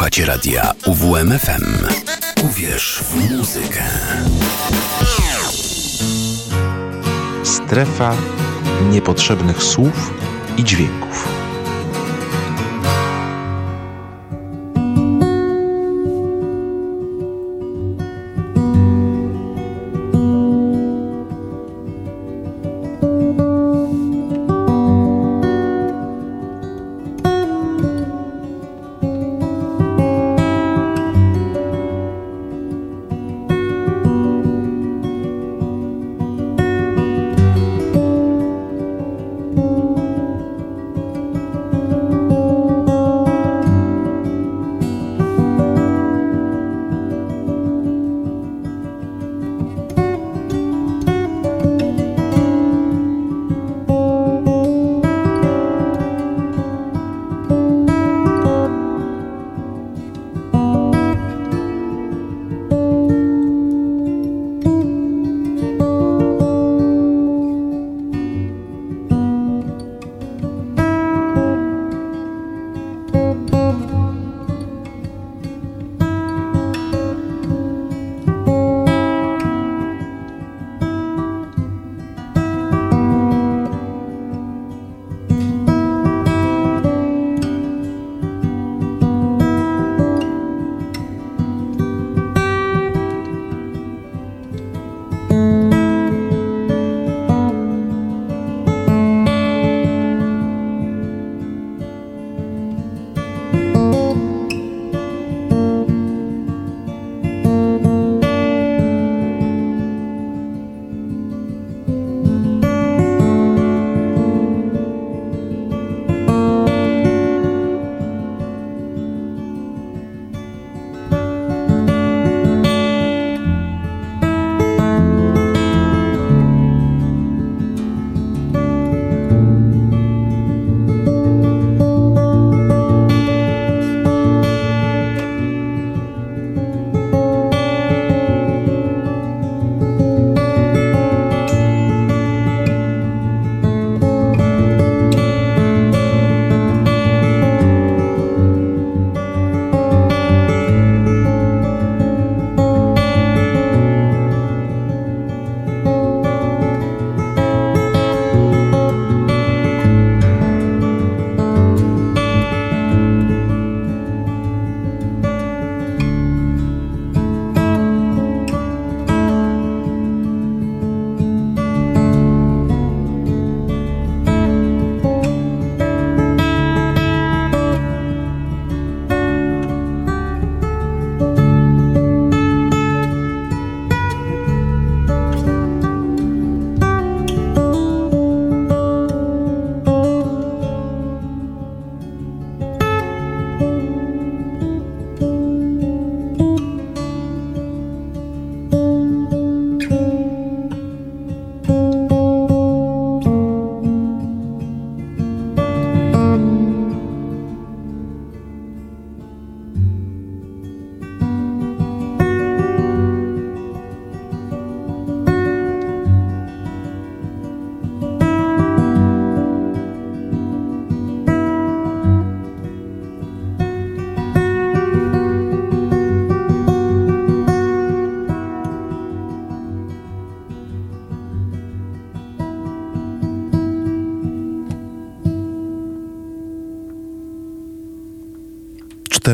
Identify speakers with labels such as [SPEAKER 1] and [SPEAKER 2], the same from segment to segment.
[SPEAKER 1] Słuchacie radia UWMFM. Uwierz w muzykę.
[SPEAKER 2] Strefa niepotrzebnych słów i dźwięków.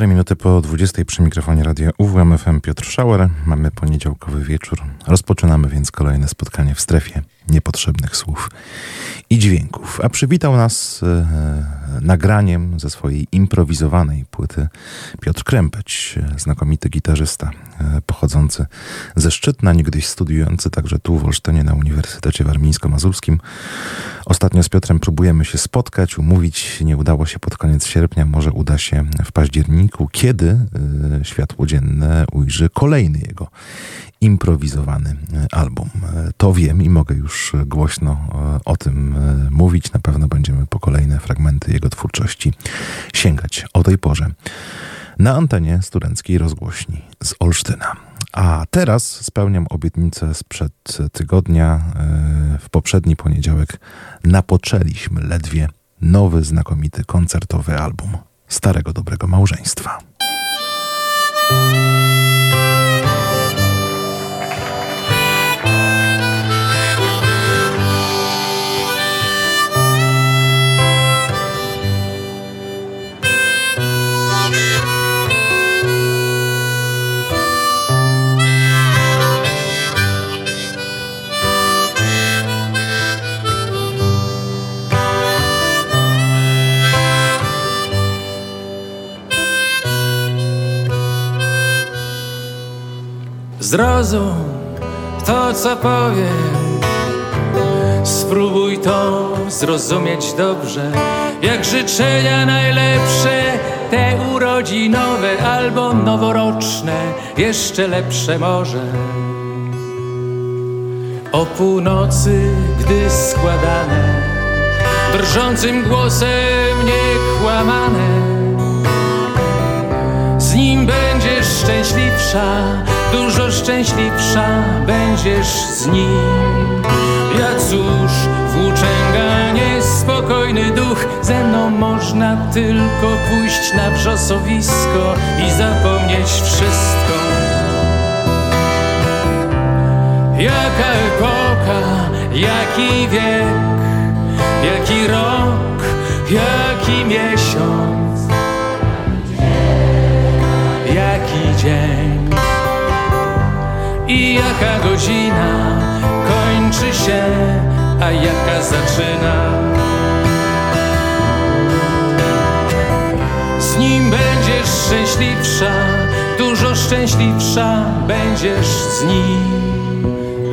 [SPEAKER 3] Minuty po 20 przy mikrofonie radia UWMFM Piotr Schauer. Mamy poniedziałkowy wieczór. Rozpoczynamy więc kolejne spotkanie w strefie niepotrzebnych słów i dźwięków. A przywitał nas e, nagraniem ze swojej improwizowanej płyty Piotr Krępeć, znakomity gitarzysta e, pochodzący ze Szczytna, niegdyś studiujący także tu w Olsztynie na Uniwersytecie Warmińsko-Mazurskim. Ostatnio z Piotrem próbujemy się spotkać, umówić. Nie udało się pod koniec sierpnia, może uda się w październiku, kiedy e, światło dzienne ujrzy kolejny jego improwizowany e, album. E, to wiem i mogę już głośno e, o tym mówić. Na pewno będziemy po kolejne fragmenty jego twórczości sięgać o tej porze na antenie studenckiej rozgłośni z Olsztyna. A teraz spełniam obietnicę sprzed tygodnia. W poprzedni poniedziałek napoczęliśmy ledwie nowy, znakomity koncertowy album Starego Dobrego Małżeństwa.
[SPEAKER 4] Zrozum to, co powiem. Spróbuj to zrozumieć dobrze, jak życzenia najlepsze, te urodzinowe albo noworoczne, jeszcze lepsze może. O północy, gdy składane, drżącym głosem niekłamane, z nim będziesz szczęśliwsza dużo szczęśliwsza będziesz z nim. Ja cóż, włóczęga niespokojny duch, ze mną można tylko pójść na wrzosowisko i zapomnieć wszystko. Jaka epoka, jaki wiek, jaki rok, jaki miesiąc, jaka godzina kończy się, a jaka zaczyna. Z nim będziesz szczęśliwsza, dużo szczęśliwsza będziesz z nim.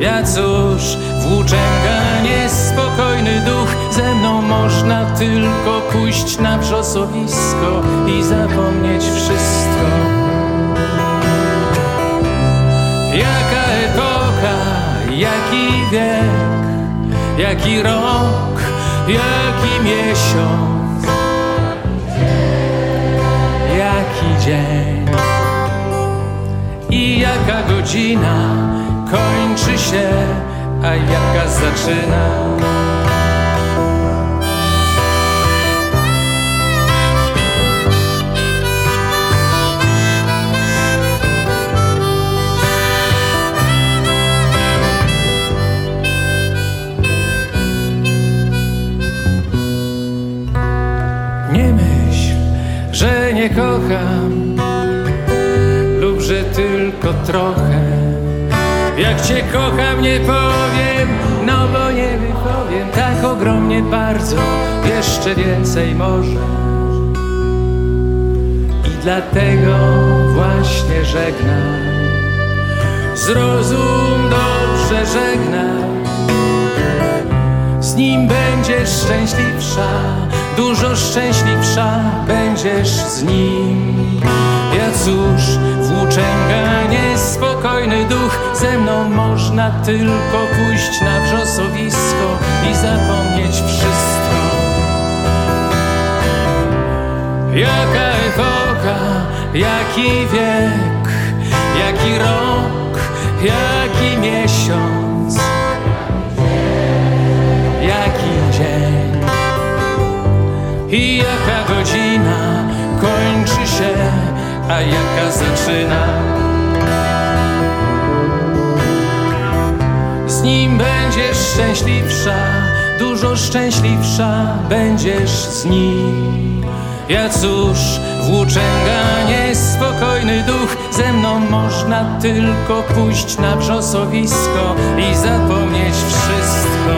[SPEAKER 4] Ja cóż, włóczęga niespokojny duch, ze mną można tylko pójść na wrzosowisko i zapomnieć wszystko. Jaki rok, jaki miesiąc, jaki dzień i jaka godzina kończy się, a jaka zaczyna. Trochę. Jak cię kocham nie powiem, no bo nie wypowiem tak ogromnie bardzo, jeszcze więcej może. I dlatego właśnie żegnam, zrozum dobrze żegnam. Z nim będziesz szczęśliwsza, dużo szczęśliwsza będziesz z nim. Ja cóż, włóczęga niespokojny duch, ze mną można tylko pójść na wrzosowisko i zapomnieć wszystko. Jaka epoka, jaki wiek, jaki rok, jaki miesiąc, jaki dzień. I jaka godzina kończy się, a jaka zaczyna. Z nim będziesz szczęśliwsza, dużo szczęśliwsza będziesz z nim. Ja cóż, włóczęga niespokojny duch, ze mną można tylko pójść na wrzosowisko i zapomnieć wszystko.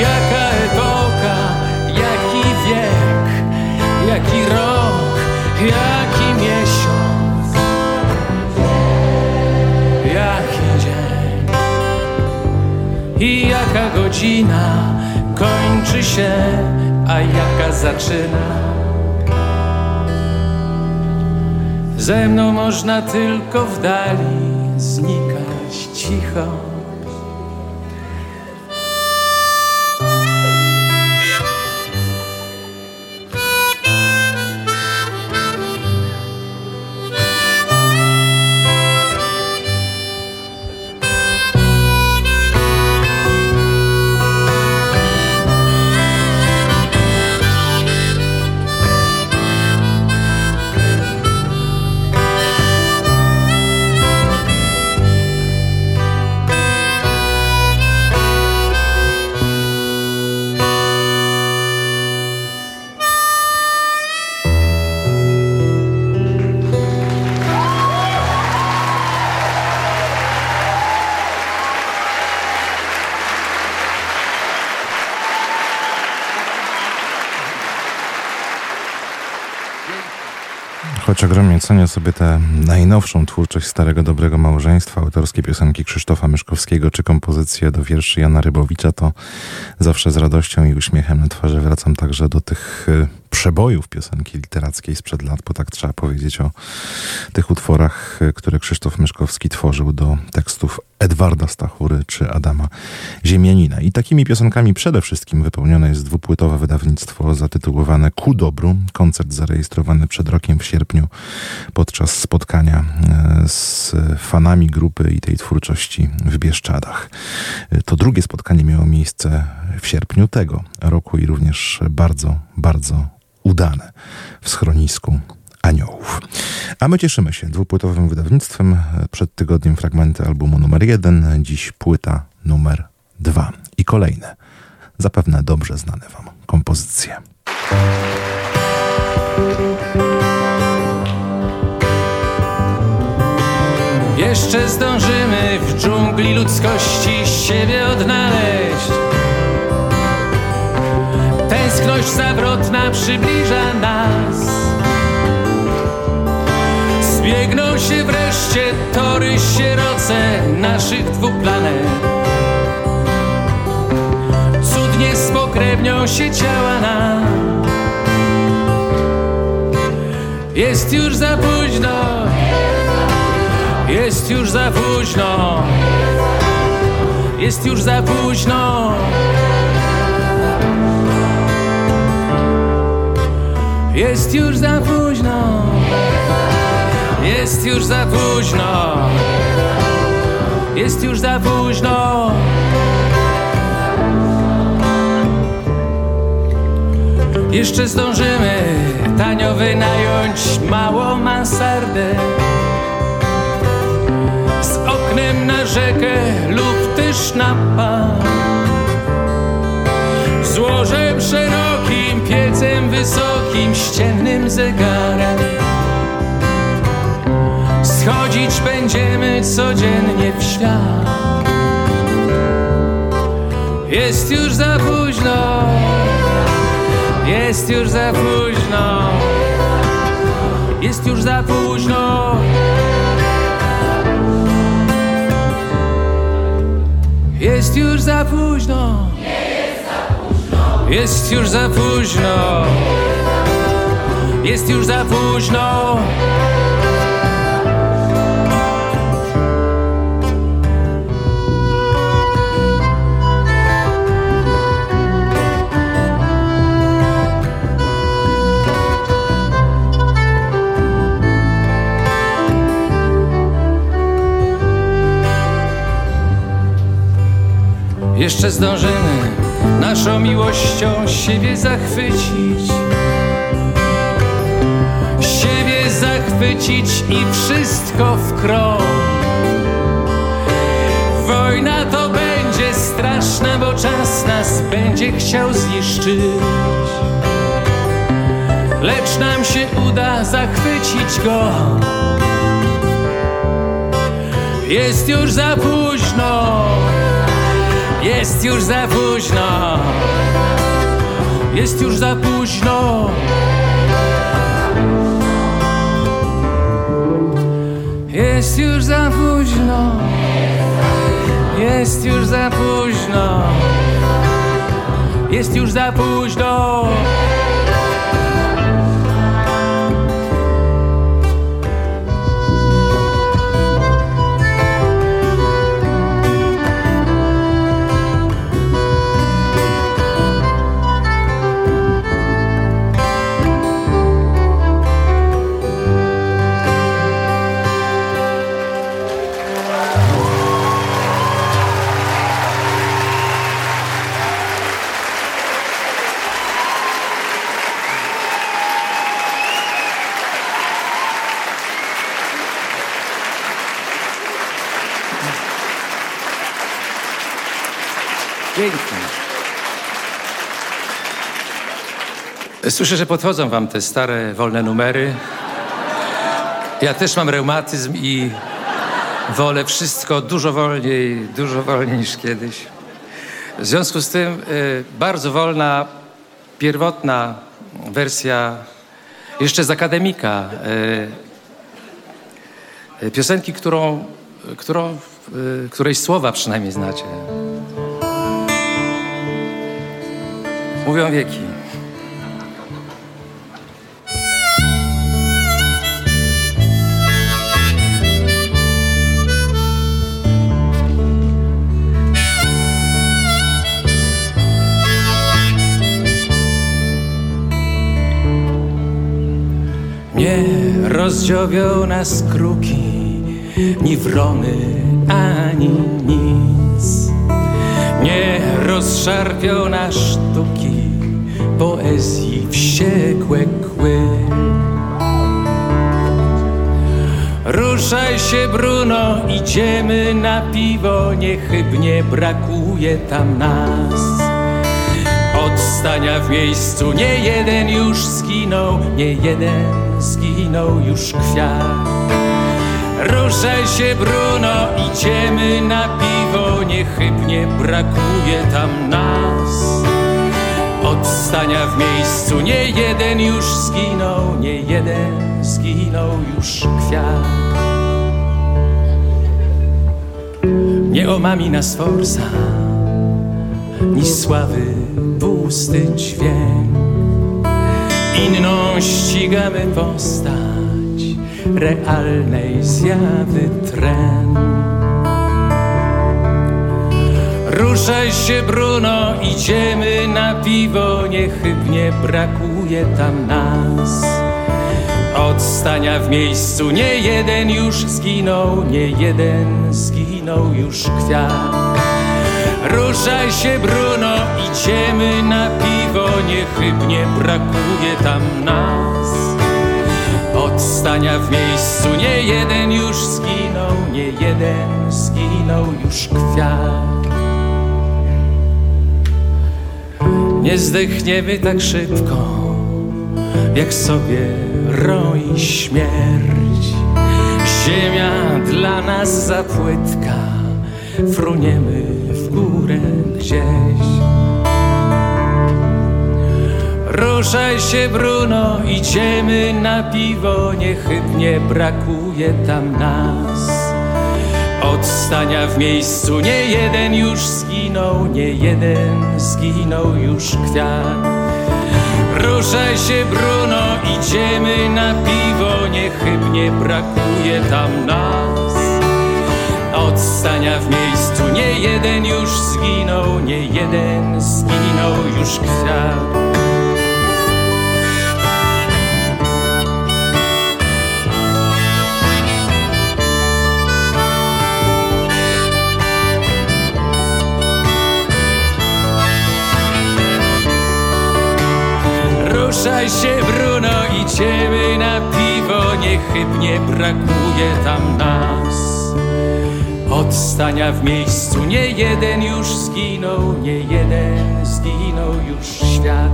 [SPEAKER 4] Jaka i jaka godzina kończy się, a jaka zaczyna. Ze mną można tylko w dali znikać cicho.
[SPEAKER 3] Choć ogromnie cenię sobie tę najnowszą twórczość Starego Dobrego Małżeństwa, autorskie piosenki Krzysztofa Myszkowskiego czy kompozycje do wierszy Jana Rybowicza, to zawsze z radością i uśmiechem na twarzy wracam także do tych y, przebojów piosenki literackiej sprzed lat, bo tak trzeba powiedzieć o tych utworach, y, które Krzysztof Myszkowski tworzył do tekstów Edwarda Stachury czy Adama Ziemianina. I takimi piosenkami przede wszystkim wypełnione jest dwupłytowe wydawnictwo zatytułowane Ku Dobru. Koncert zarejestrowany przed rokiem w sierpniu podczas spotkania e, z fanami grupy i tej twórczości w Bieszczadach. E, to drugie spotkanie miało miejsce w sierpniu tego roku i również bardzo, bardzo udane w schronisku aniołów. A my cieszymy się dwupłytowym wydawnictwem. Przed tygodniem fragmenty albumu numer jeden, dziś płyta numer dwa i kolejne, zapewne dobrze znane Wam kompozycje.
[SPEAKER 4] Jeszcze zdążymy w dżungli ludzkości siebie odnaleźć. Tęskność zawrotna przybliża nas. Zbiegną się wreszcie tory sieroce naszych dwóch planet. Cudnie spokrewnią się ciała nam. Jest już za późno. Jest już za późno. Jest już za późno. Jest już za późno. Jest już za późno. Jest już za późno. Jeszcze zdążymy tanio wynająć małą mansardę z oknem na rzekę lub też na park. Złożem szerokim, piecem wysokim, ściennym zegarem. Schodzić będziemy codziennie w świat. Jest już za późno, jest już za późno, jest już za późno. Jest już za późno. Jest już za późno. Jest już za późno. Jeszcze zdążymy naszą miłością siebie zachwycić. Siebie zachwycić i wszystko w krok. Wojna to będzie straszna, bo czas nas będzie chciał zniszczyć. Lecz nam się uda zachwycić go. Jest już za późno. Jest już za późno. Jest już za późno. Jest już za późno. Jest już za późno. Jest już za późno. Pięknie. Słyszę, że podchodzą wam te stare, wolne numery. Ja też mam reumatyzm i wolę wszystko dużo wolniej, dużo wolniej niż kiedyś. W związku z tym y, bardzo wolna, pierwotna wersja jeszcze z akademika. E, piosenki, którą, którą, e, której słowa przynajmniej znacie. Mówią wieki. Nie rozdziobią nas kruki, ni wrony, ani nic. Nie rozszarpią nas sztuki, poezji wściekłe kły. Ruszaj się, Bruno, idziemy na piwo, niechybnie brakuje tam nas. Od stania w miejscu nie jeden już skinął, nie jeden zginął już kwiat. Ruszaj się, Bruno, idziemy na piwo, niechybnie brakuje tam nas. Od stania w miejscu nie jeden już zginął, nie jeden zginął już kwiat. Nie omami nas forsa, ni sławy pusty dźwięk. Inną ścigamy postać realnej zjawy tren. Ruszaj się, Bruno, idziemy na piwo, niechybnie brakuje tam nas. Od stania w miejscu nie jeden już zginął, nie jeden zginął już kwiat. Ruszaj się, Bruno, idziemy na piwo, niechybnie brakuje tam nas. Od stania w miejscu nie jeden już zginął, nie jeden zginął już kwiat. Nie zdechniemy tak szybko, jak sobie roi śmierć. Ziemia dla nas za płytka, fruniemy w górę gdzieś. Ruszaj się, Bruno, idziemy na piwo, niechybnie brakuje tam nas. Od stania w miejscu nie jeden już zginął, nie jeden zginął już kwiat. Ruszaj się, Bruno, idziemy na piwo, niechybnie brakuje tam nas. Od stania w miejscu nie jeden już zginął, nie jeden zginął już kwiat. Ruszaj się, Bruno, idziemy na piwo, niechybnie brakuje tam nas. Od stania w miejscu nie jeden już zginął, nie jeden zginął już świat.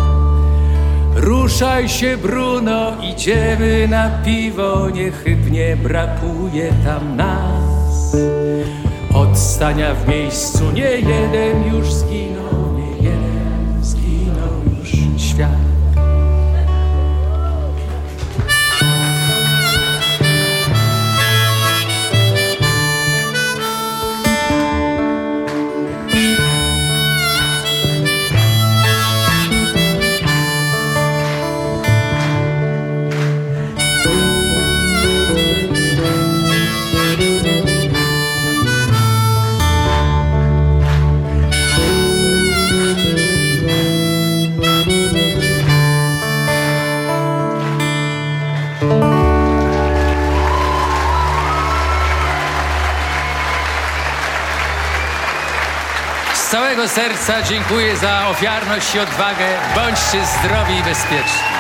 [SPEAKER 4] Ruszaj się, Bruno, idziemy na piwo, niechybnie brakuje tam nas. Od stania w miejscu nie jeden już zginął, nie jeden zginął już świat. Serca dziękuję za ofiarność i odwagę. Bądźcie zdrowi i bezpieczni.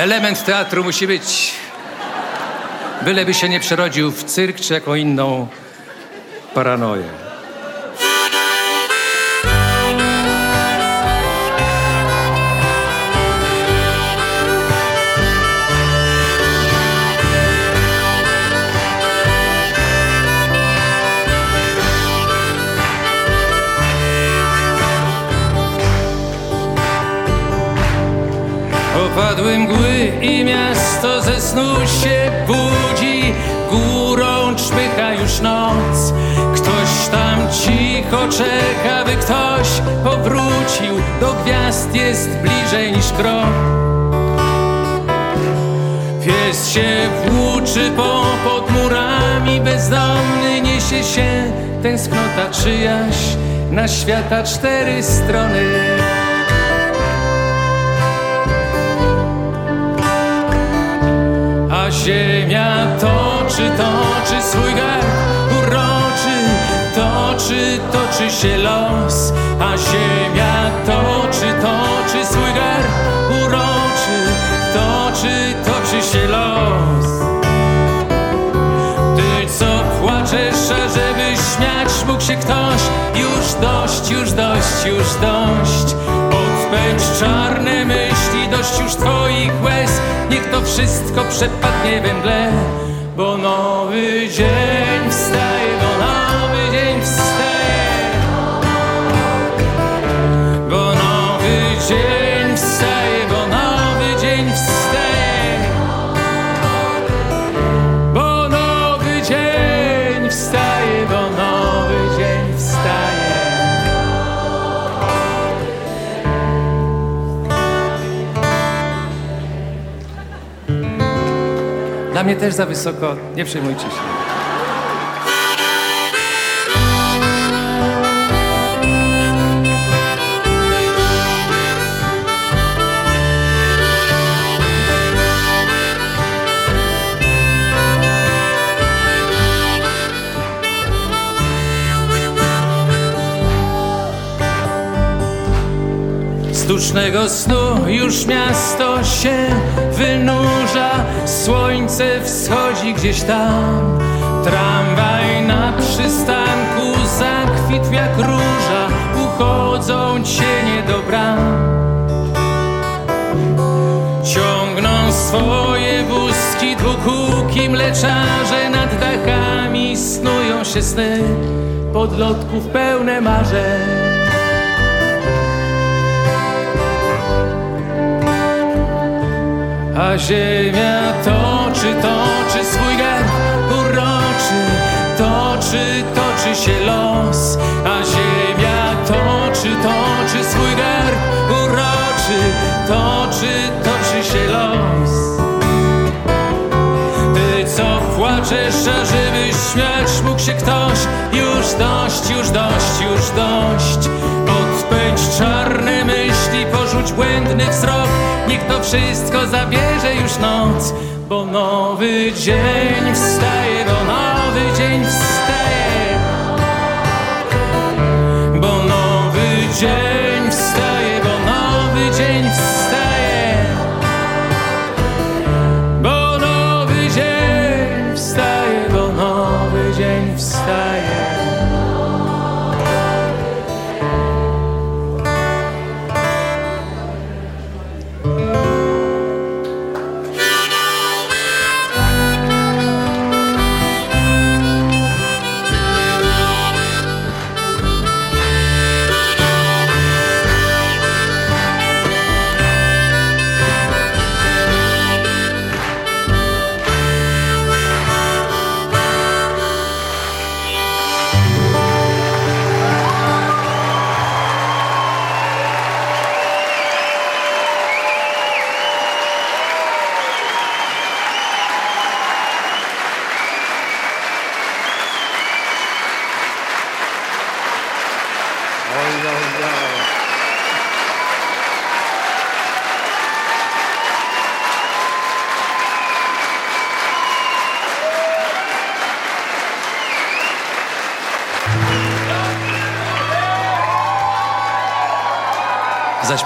[SPEAKER 4] Element teatru musi być. Byleby się nie przerodził w cyrk czy jaką inną paranoję. Opadły mgły snu się budzi Górą czmycha już noc. Ktoś tam cicho czeka, by ktoś powrócił. Do gwiazd jest bliżej niż krok. Pies się włóczy po pod murami Bezdomny niesie się tęsknota czyjaś. Na świata cztery strony A ziemia toczy, toczy swój garb uroczy Toczy, toczy się los. A ziemia toczy, toczy swój garb uroczy Toczy, toczy się los. Ty co płaczesz, żeby śmiać mógł się ktoś? Już dość, już dość, już dość. Odpędź czarne myśli, dość już twoich łez. Niech to wszystko przepadnie we mgle Bo nowy dzień Dla mnie też za wysoko, nie przejmujcie się. Z tucznego snu już miasto się wynurza. Słońce wschodzi gdzieś tam. Tramwaj na przystanku zakwitł jak róża. Uchodzą cienie do bram. Ciągną swoje wózki dwukółki mleczarze. Nad dachami snują się sny Podlotków pełne marzeń A ziemia toczy, toczy swój garb uroczy Toczy, toczy się los A ziemia toczy, toczy swój garb uroczy Toczy, toczy się los. Ty co płaczesz, żeby śmiać mógł się ktoś? Już dość, już dość, już dość. Odpędź czarne myśli, porzuć błędny wzrok Niech to wszystko zabierze już noc Bo nowy dzień wstaje, bo nowy dzień wstaje. Bo nowy dzień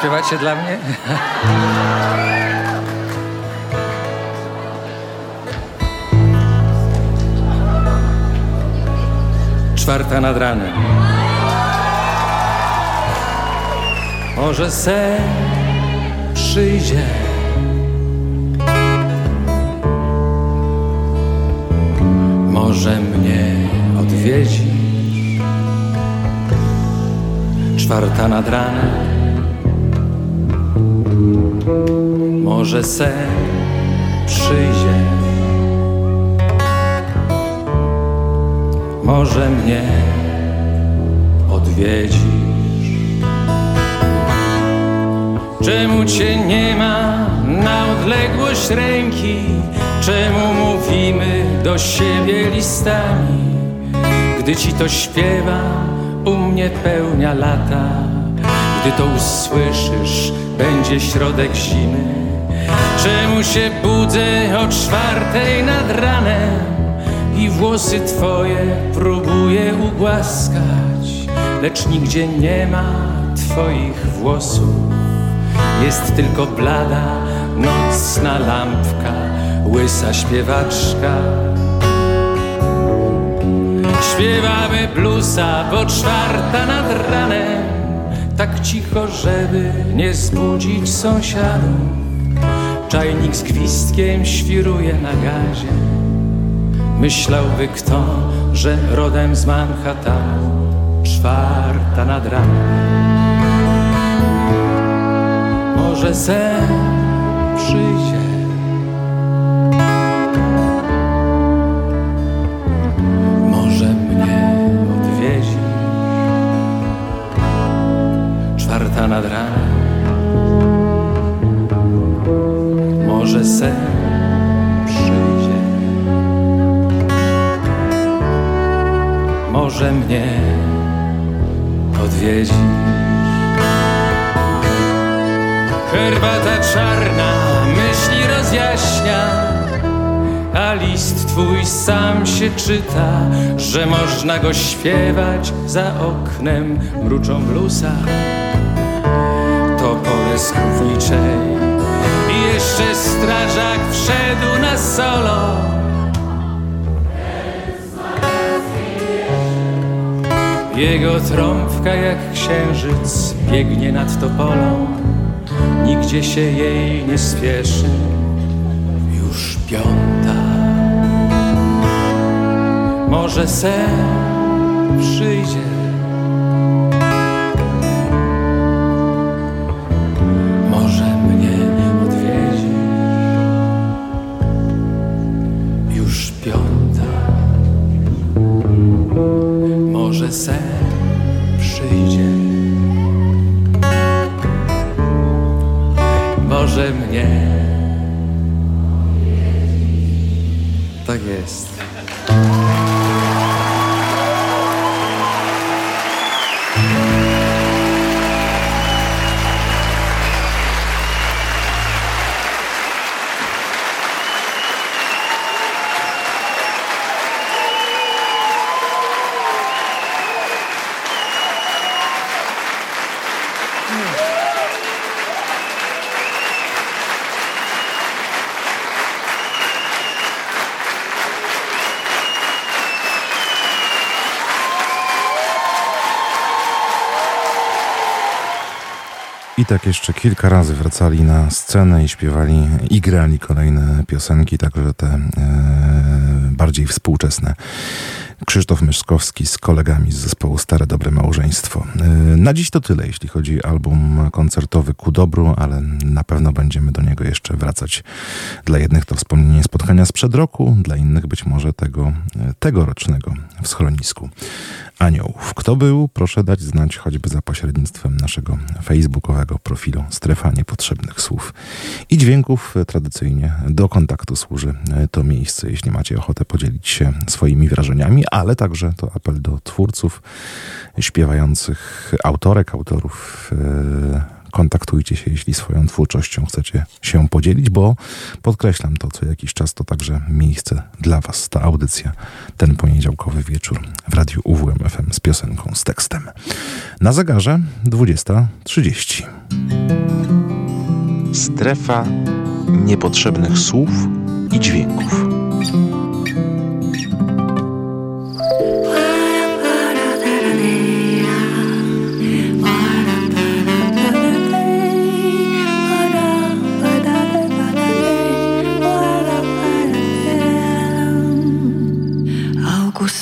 [SPEAKER 4] zaśpiewacie dla mnie? Czwarta nad ranem. Może sen przyjdzie. Może mnie odwiedzi. Czwarta nad ranem Może sen przyjdzie. Może mnie odwiedzisz. Czemu cię nie ma na odległość ręki? Czemu mówimy do siebie listami? Gdy ci to śpiewa, u mnie pełnia lata. Gdy to usłyszysz, będzie środek zimy. Czemu się budzę o czwartej nad ranem i włosy twoje próbuję ugłaskać, lecz nigdzie nie ma twoich włosów. Jest tylko blada, nocna lampka, łysa śpiewaczka. Śpiewamy bluesa, bo czwarta nad ranem, tak cicho, żeby nie zbudzić sąsiadów. Czajnik z gwizdkiem świruje na gazie. Myślałby kto, że rodem z Manhattanu, czwarta nad ranem. Może sen przyjdzie. Może sen przyjdzie. Może mnie odwiedzi. Herbata czarna myśli rozjaśnia, a list twój sam się czyta, że można go śpiewać za oknem mruczą blusa. Jeszcze strażak wszedł na solo. Jego trąbka jak księżyc biegnie nad topolą nigdzie się jej nie spieszy, już piąta. Może sen przyjdzie.
[SPEAKER 3] I tak jeszcze kilka razy wracali na scenę i śpiewali i grali kolejne piosenki, także te e, bardziej współczesne. Krzysztof Myszkowski z kolegami z zespołu Stare Dobre Małżeństwo. E, na dziś to tyle, jeśli chodzi o album koncertowy Ku Dobru, ale na pewno będziemy do niego jeszcze wracać. Dla jednych to wspomnienie spotkania sprzed roku, dla innych być może tego tegorocznego w schronisku aniołów. Kto był? Proszę dać znać choćby za pośrednictwem naszego facebookowego profilu Strefa Niepotrzebnych Słów i Dźwięków. Tradycyjnie do kontaktu służy to miejsce, jeśli macie ochotę podzielić się swoimi wrażeniami, ale także to apel do twórców, śpiewających autorek, autorów. Yy, kontaktujcie się, jeśli swoją twórczością chcecie się podzielić, bo podkreślam to co jakiś czas, to także miejsce dla Was, ta audycja, ten poniedziałkowy wieczór w radiu UWM FM z piosenką, z tekstem. Na zegarze 20.30.
[SPEAKER 2] Strefa niepotrzebnych słów i dźwięków.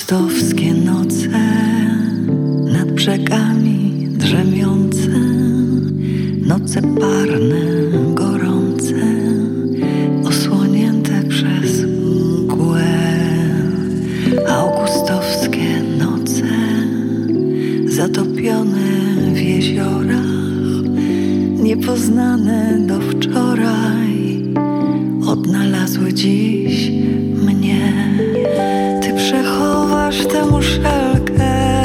[SPEAKER 5] Augustowskie noce nad brzegami drzemiące, noce parne, gorące, osłonięte przez mgłę. Augustowskie noce zatopione w jeziorach, niepoznane do wczoraj, odnalazły dziś przechowasz tę muszelkę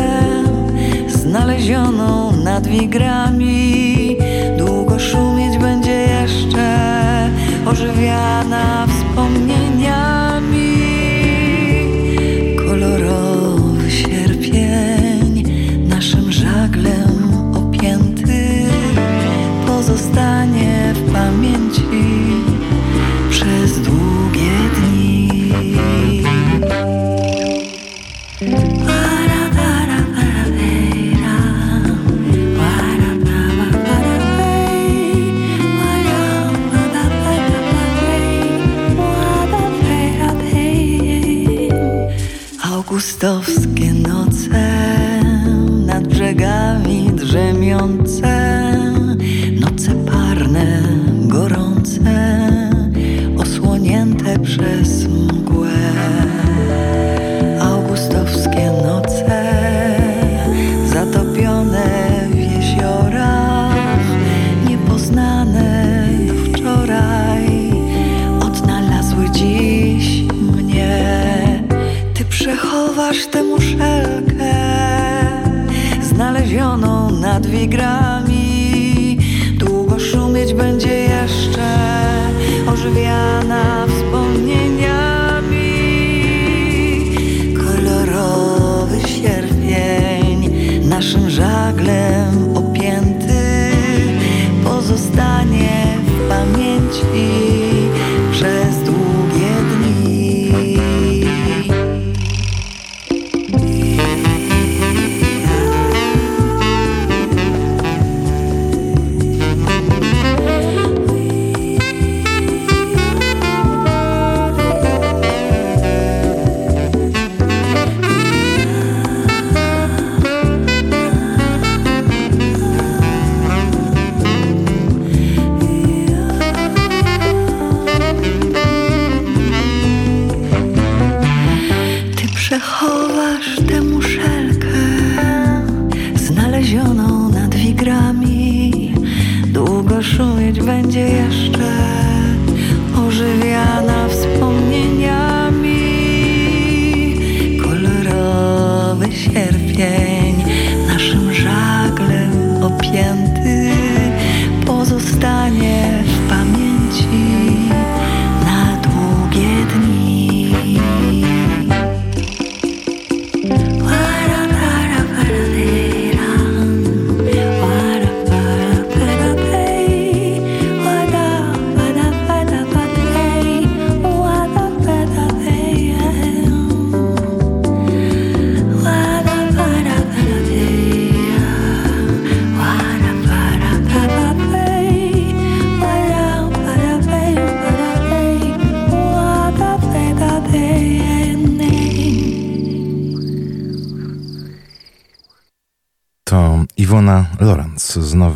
[SPEAKER 5] znalezioną nad wigrami. Długo szumieć będzie jeszcze ożywiana wspomnieniami. Augustowskie noce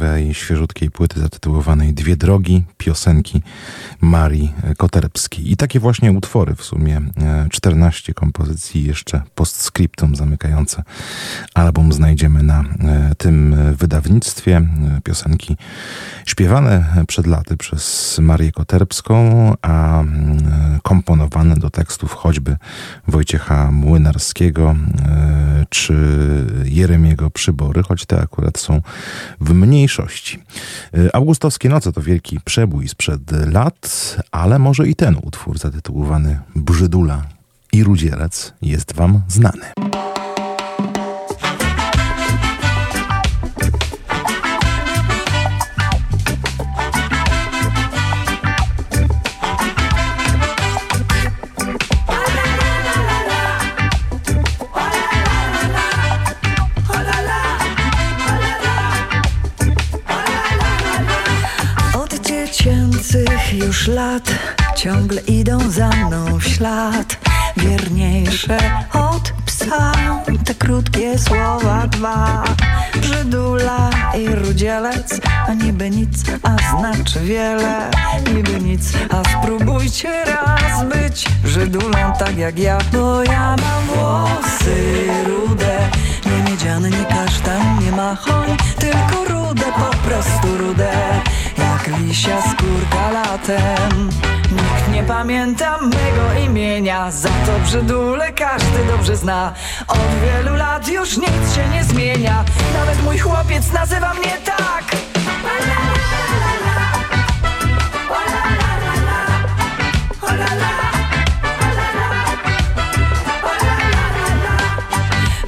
[SPEAKER 3] nowej, świeżutkiej płyty zatytułowanej Dwie drogi, piosenki Marii Koterbskiej. I takie właśnie utwory, w sumie e, 14 kompozycji, jeszcze postscriptum zamykające album znajdziemy na e, tym wydawnictwie. E, Piosenki śpiewane przed laty przez Marię Koterbską, a komponowane do tekstów choćby Wojciecha Młynarskiego e, czy Jeremiego Przybory, choć te akurat są w mniejszości. E, Augustowskie noce to wielki przebój sprzed lat, ale może i ten utwór zatytułowany Brzydula i Rudzielec jest wam znany.
[SPEAKER 5] Już lat ciągle idą za mną w ślad. Wierniejsze od psa. Te krótkie słowa dwa, brzydula i rudzielec, a niby nic, a znaczy wiele, niby nic, a spróbujcie raz być brzydulą tak jak ja, bo ja mam włosy rude, nie miedziane, nie kasztan, nie machoń, tylko rude, po prostu rude, jak lisia skórka latem. Nikt nie pamięta mego imienia. Za to brzydule każdy dobrze zna. Od wielu lat już nic się nie zmienia. Nawet mój chłopiec nazywa mnie tak.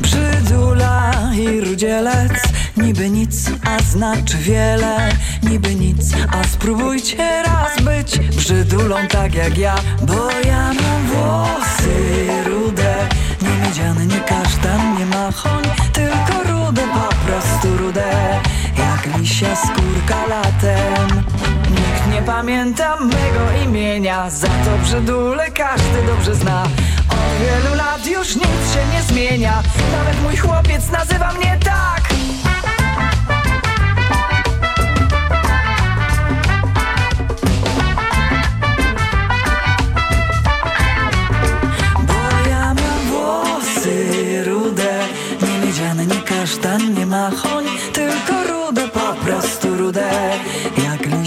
[SPEAKER 5] Brzydula i rudzielec. Niby nic, znaczy wiele. Niby nic, a spróbujcie raz być Brzydulą tak jak ja. Bo ja mam włosy rude Nie miedziane, nie kasztan, nie machoń Tylko rude, po prostu rude. Jak lisia skórka latem. Nikt nie pamięta mego imienia Za to brzydule każdy dobrze zna. Od wielu lat już nic się nie zmienia. Nawet mój chłopiec nazywa mnie tak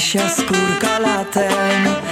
[SPEAKER 5] Jak lisia skórka latem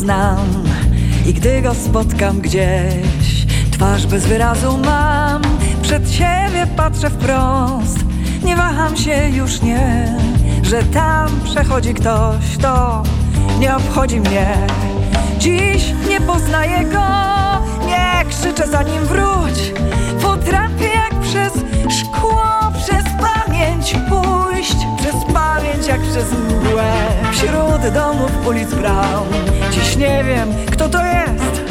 [SPEAKER 5] znam. I gdy go spotkam gdzieś Twarz bez wyrazu mam. Przed siebie patrzę wprost. Nie waham się już nie Że tam przechodzi ktoś. To nie obchodzi mnie. Dziś nie poznaję go. Nie krzyczę za nim wróć. Potrafię jak przez szkło Przez pamięć pójść Pamięć jak przez mgłę. Wśród domów ulic bram Dziś nie wiem kto to jest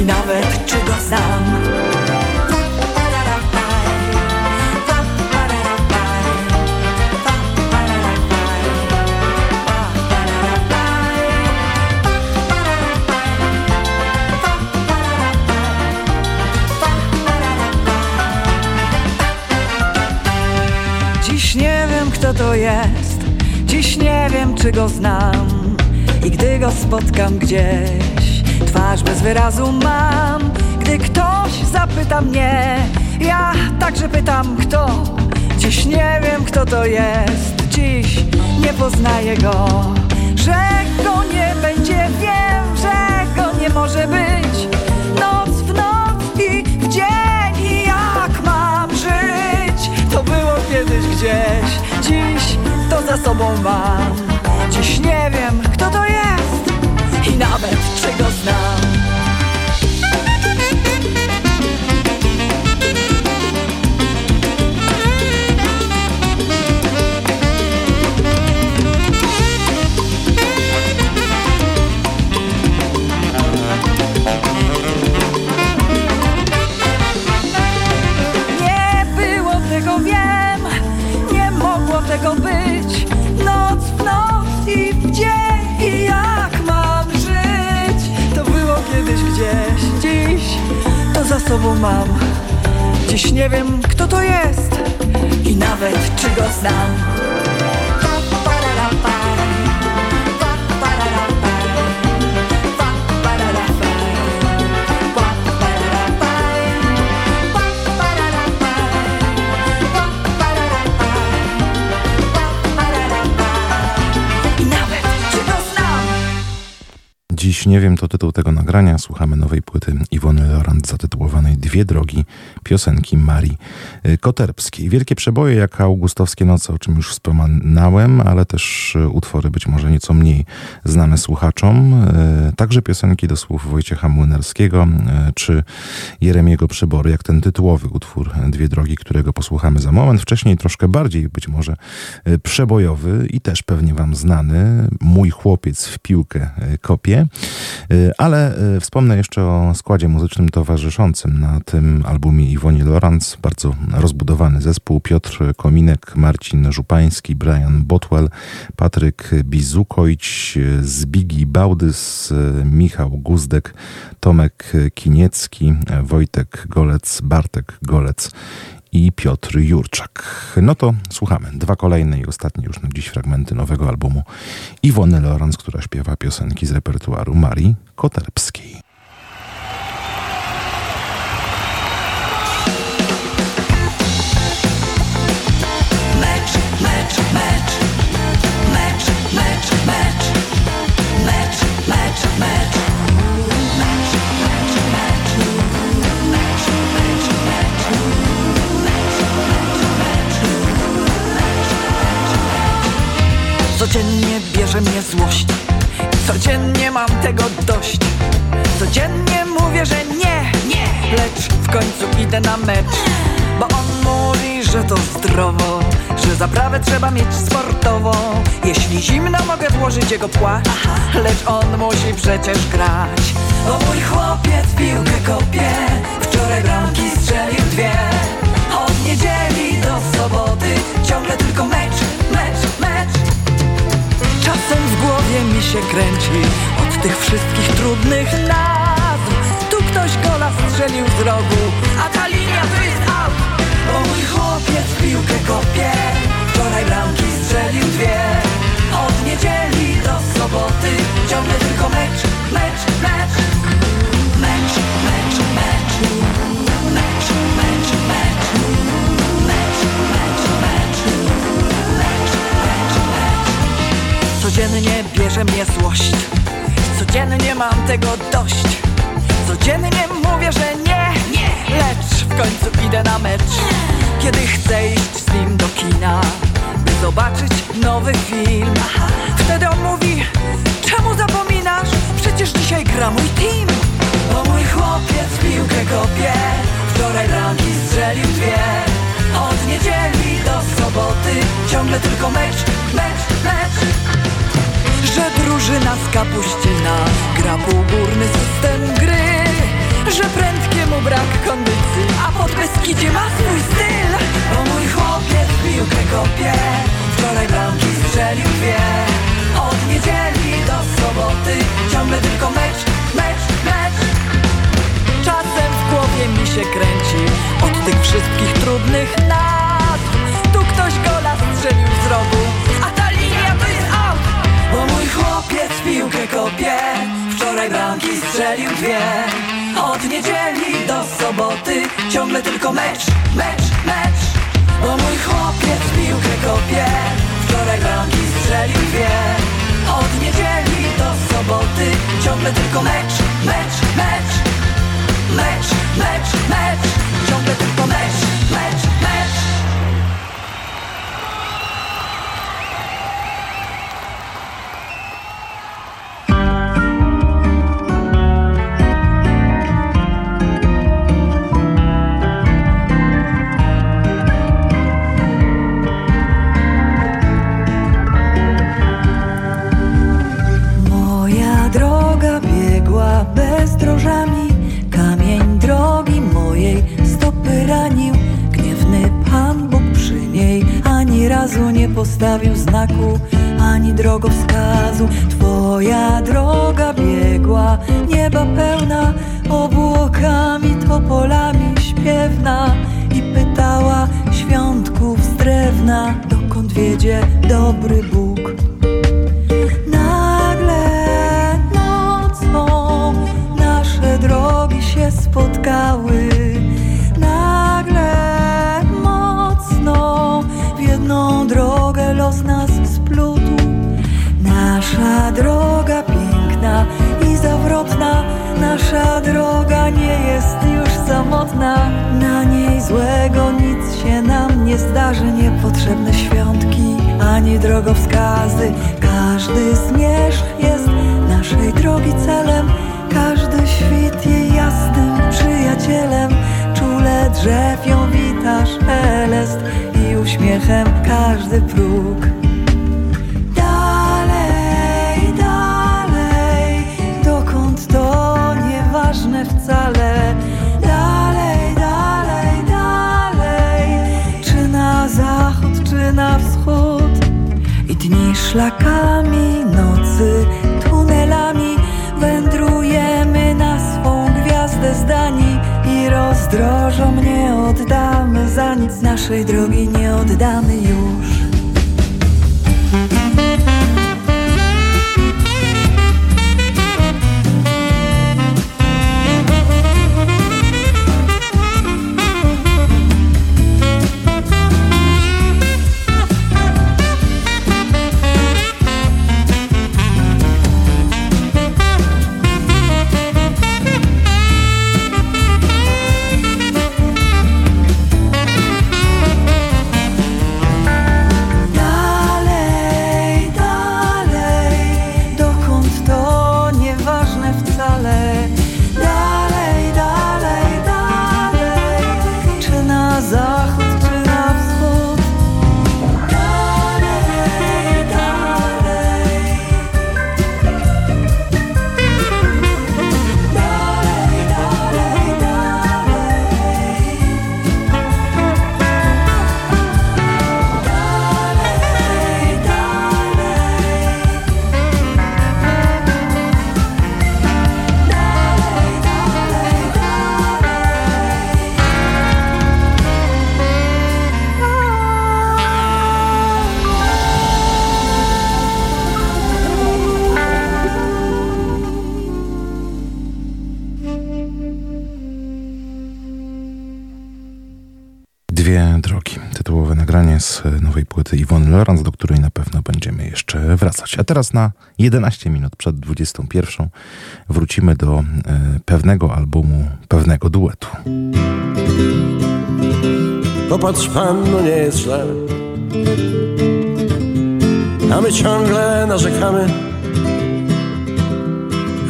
[SPEAKER 5] I nawet czy go znam. Kto to jest Dziś nie wiem czy go znam I gdy go spotkam gdzieś Twarz bez wyrazu mam. Gdy ktoś zapyta mnie Ja także pytam kto? Dziś nie wiem kto to jest. Dziś nie poznaję go to Nie wiem, to
[SPEAKER 3] tytuł tego nagrania. Słuchamy nowej płyty Iwony Lorant zatytułowanej Dwie drogi, piosenki Marii y, Koterbskiej. Wielkie przeboje jak Augustowskie Noce, o czym już wspominałem, ale też y, utwory być może nieco mniej znane słuchaczom. Y, także piosenki do słów Wojciecha Młynarskiego czy Jeremiego Przybory, jak ten tytułowy utwór Dwie drogi, którego posłuchamy za moment. Wcześniej troszkę bardziej być może przebojowy i też pewnie wam znany. Mój chłopiec w piłkę kopie. Ale wspomnę jeszcze o składzie muzycznym towarzyszącym na tym albumie Iwonie Lorenz. Bardzo rozbudowany zespół. Piotr Kominek, Marcin Żupański, Brian Botwell, Patryk Bizukojć, Zbigi Bałdys, Michał Guzdek, Tomek Kiniecki, Wojtek Golec, Bartek Golec i Piotr Jurczak. No to słuchamy. Dwa kolejne i ostatnie już na dziś fragmenty nowego albumu Iwony Lorenz, która śpiewa piosenki z repertuaru Marii Koterbskiej.
[SPEAKER 5] Bierze mnie złość. Codziennie mam tego dość. Codziennie mówię, że nie, nie. Lecz w końcu idę na mecz. Bo on mówi, że to zdrowo Że zaprawę trzeba mieć sportową Jeśli zimno mogę włożyć jego płaszcz Lecz on musi przecież grać. Bo mój chłopiec piłkę kopie. Wczoraj bramki strzelił dwie. Od niedzieli do soboty. Ciągle tylko mecz Czasem w głowie mi się kręci Od tych wszystkich trudnych nazw. Tu ktoś gola strzelił z rogu A ta linia to jest out Bo mój chłopiec piłkę kopie Wczoraj bramki strzelił dwie. Od niedzieli do soboty Ciągle tylko mecz, mecz Mecz, Codziennie bierze mnie złość. Codziennie mam tego dość. Codziennie mówię, że nie, nie. Lecz w końcu idę na mecz. Kiedy chcę iść z nim do kina By zobaczyć nowy film. Wtedy on mówi Czemu zapominasz? Przecież dzisiaj gra mój team. Bo mój chłopiec piłkę kopie. Wczoraj bramki strzelił dwie. Od niedzieli do soboty Ciągle tylko mecz, mecz, mecz że drużyna z Kapuścina gra półgórny system gry Że prędkiemu brak kondycji, a pod Beskidzie ma swój styl Bo mój chłopiec piłkę kopie, wczoraj bramki strzelił dwie. Od niedzieli do soboty ciągle tylko mecz, mecz, mecz. Czasem w głowie mi się kręci od tych wszystkich trudnych nazw. Tu ktoś gola strzelił z rogu, chłopiec piłkę kopie Wczoraj bramki strzelił dwie. Od niedzieli do soboty Ciągle tylko mecz, mecz, mecz. Bo mój chłopiec piłkę kopie Wczoraj bramki strzelił dwie. Od niedzieli do soboty Ciągle tylko mecz, mecz, mecz. Mecz, mecz, mecz. Ciągle tylko Ani razu nie postawił znaku Ani drogowskazu. Twoja droga biegła Nieba pełna obłokami Topolami śpiewna. I pytała świątków z drewna Dokąd wiedzie dobry Bóg. Nagle nocą nasze drogi się spotkały. Los nas splótł. Nasza droga piękna i Nasza droga nie jest już samotna Na niej złego nic się nam nie zdarzy Niepotrzebne świątki ani drogowskazy Każdy zmierzch jest naszej drogi celem Każdy świt jej jasnym przyjacielem Czule drzew ją witasz, szelest i uśmiechem każdy próg. Dalej, dalej, dokąd to nieważne wcale. Dalej, dalej, dalej, czy na zachód, czy na wschód. I dni szlakami, nocy I rozdrożom nie oddamy za nic Naszej drogi nie oddamy już
[SPEAKER 3] do której na pewno będziemy jeszcze wracać. A teraz na 11 minut przed 21 wrócimy do e, pewnego albumu, pewnego duetu.
[SPEAKER 6] Popatrz pan, no nie jest źle A my ciągle narzekamy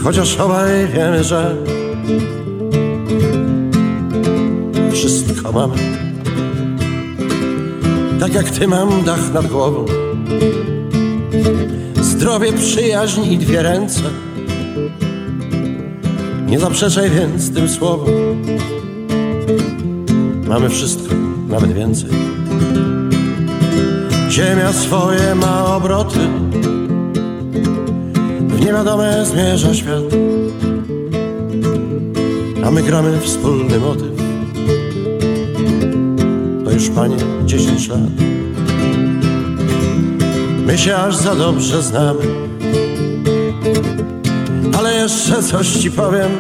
[SPEAKER 6] Chociaż obaj wiemy, że Wszystko mamy Tak jak ty mam dach nad głową Zdrowie, przyjaźń i dwie ręce Nie zaprzeczaj więc tym słowom Mamy wszystko, nawet więcej. Ziemia swoje ma obroty, w niewiadome zmierza świat. A my gramy wspólny motyw. Już panie dziesięć lat. My się aż za dobrze znamy. Ale jeszcze coś ci powiem.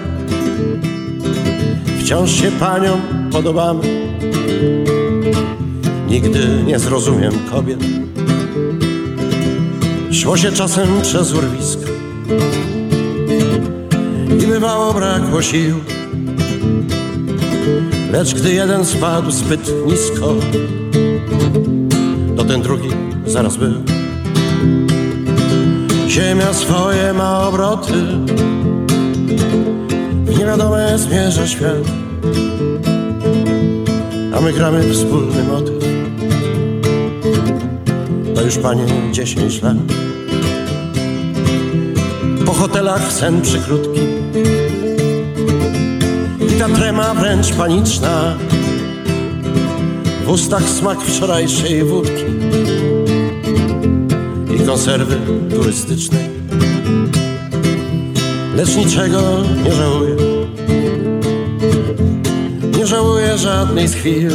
[SPEAKER 6] Wciąż się paniom podobamy. Nigdy nie zrozumiem kobiet. Szło się czasem przez urwisko i bywało brakło sił. Lecz gdy jeden spadł zbyt nisko, to ten drugi zaraz był. Ziemia swoje ma obroty, w niewiadome zmierza świat a my gramy wspólny motyw. To już panie dziesięć lat. Po hotelach sen przykrótki ta trema wręcz paniczna. W ustach smak wczorajszej wódki i konserwy turystycznej. Lecz niczego nie żałuję nie żałuję żadnej z chwil.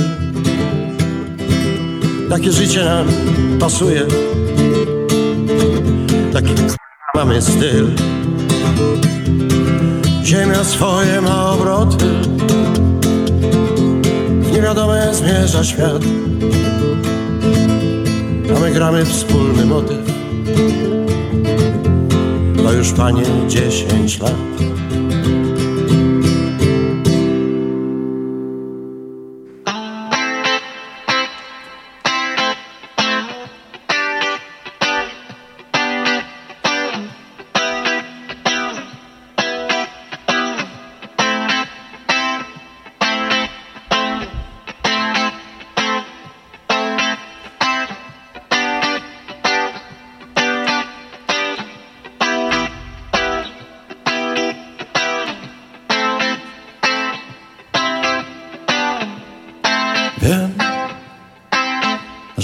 [SPEAKER 6] Takie życie nam pasuje, taki mamy styl. Ziemia swoje ma obroty, w niewiadome zmierza świat. A my gramy wspólny motyw, to już panie dziesięć lat.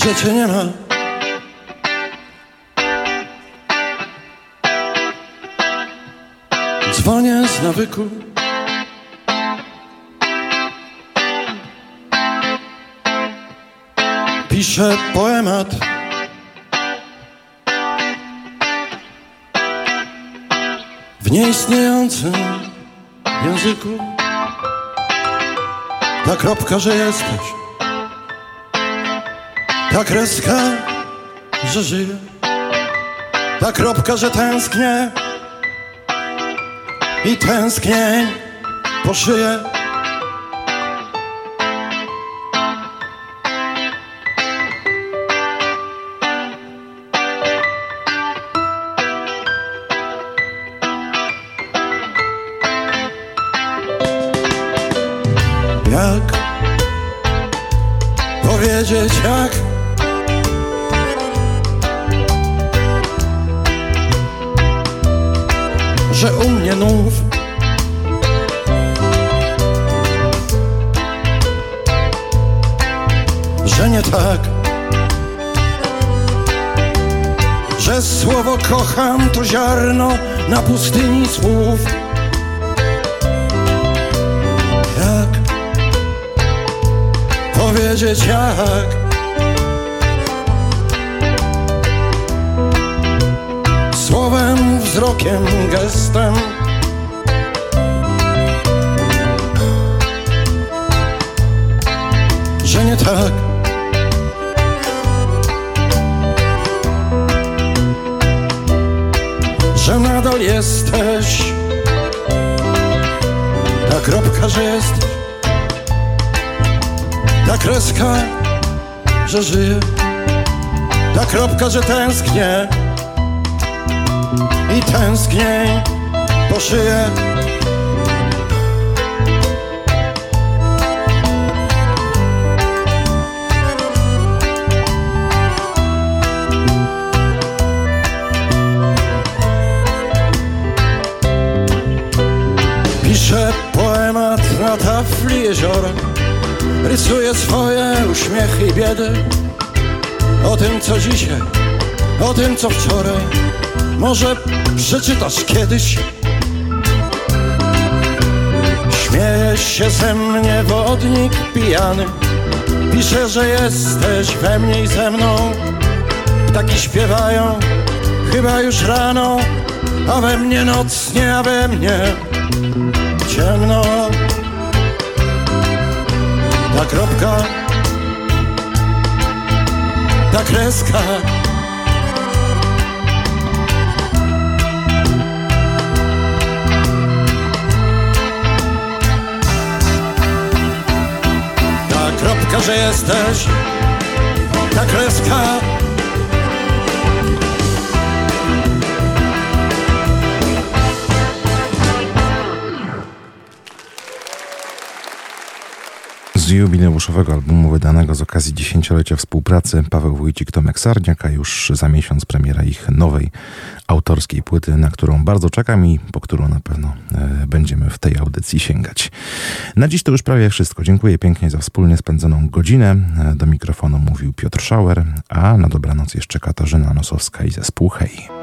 [SPEAKER 7] Ma. Dzwonię z nawyku. Piszę poemat. W nieistniejącym języku. Ta kropka, że jesteś. Ta kreska, że żyję. Ta kropka, że tęsknię. I tęsknię po szyję. Ziarno na pustyni słów. Jak powiedzieć jak? Słowem, wzrokiem, gestem. Że nie tak Że nadal jesteś. Ta kropka, że jesteś. Ta kreska, że żyję. Ta kropka, że tęsknię. I tęsknię po szyję. Jeziora Rysuję swoje uśmiechy i biedy O tym co dzisiaj, o tym co wczoraj. Może przeczytasz kiedyś? Śmieje się ze mnie wodnik pijany. Pisze, że jesteś we mnie i ze mną. Ptaki śpiewają, chyba już rano A we mnie noc nie, a we mnie ciemno Ta kropka, ta kreska. Ta kropka, że jesteś. Ta kreska
[SPEAKER 3] Z jubileuszowego albumu wydanego z okazji dziesięciolecia współpracy Paweł Wójcik, Tomek Sarniak, a już za miesiąc premiera ich nowej autorskiej płyty, na którą bardzo czekam i po którą na pewno e, będziemy w tej audycji sięgać. Na dziś to już prawie wszystko. Dziękuję pięknie za wspólnie spędzoną godzinę. E, do mikrofonu mówił Piotr Schauer, a na dobranoc jeszcze Katarzyna Nosowska i zespół Hej.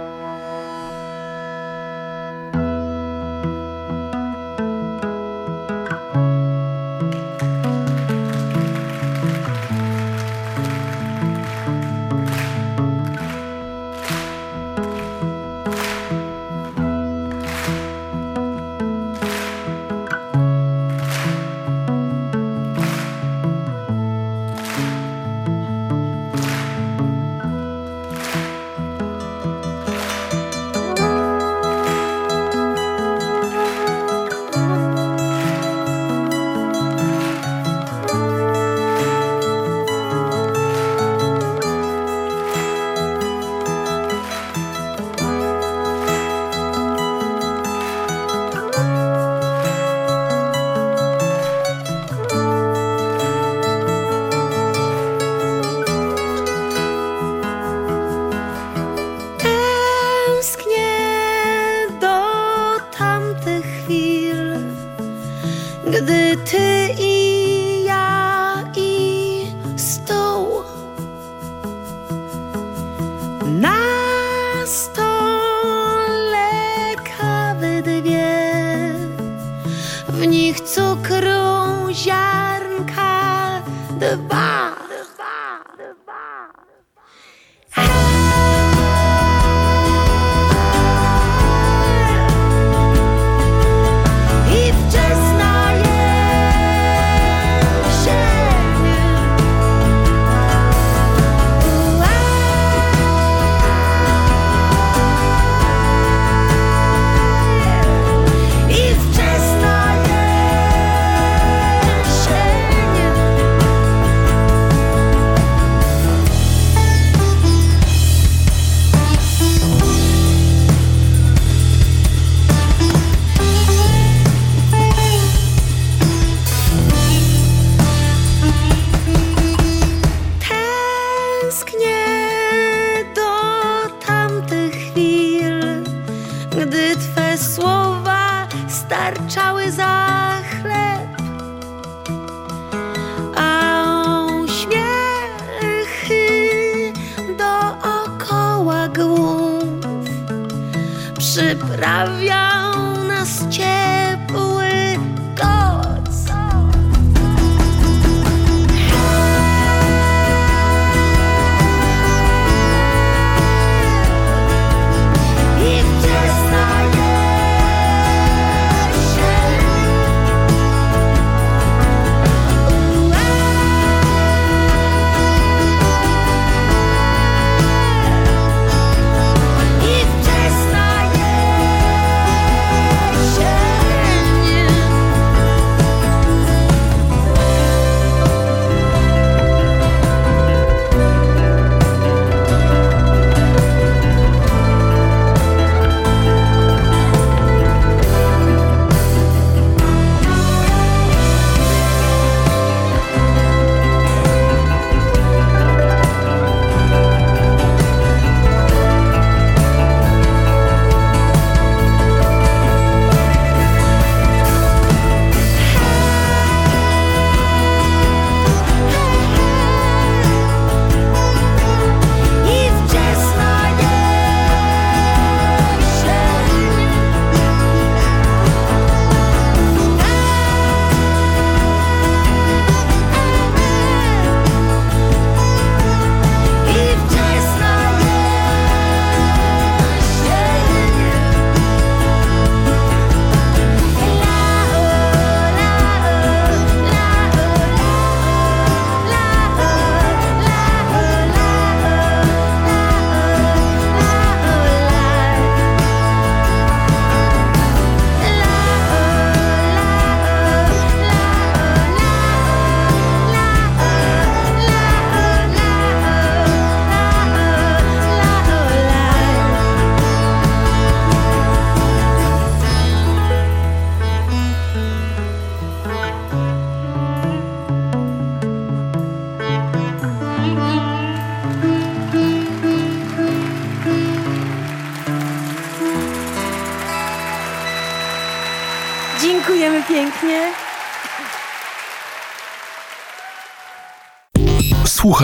[SPEAKER 8] goodbye.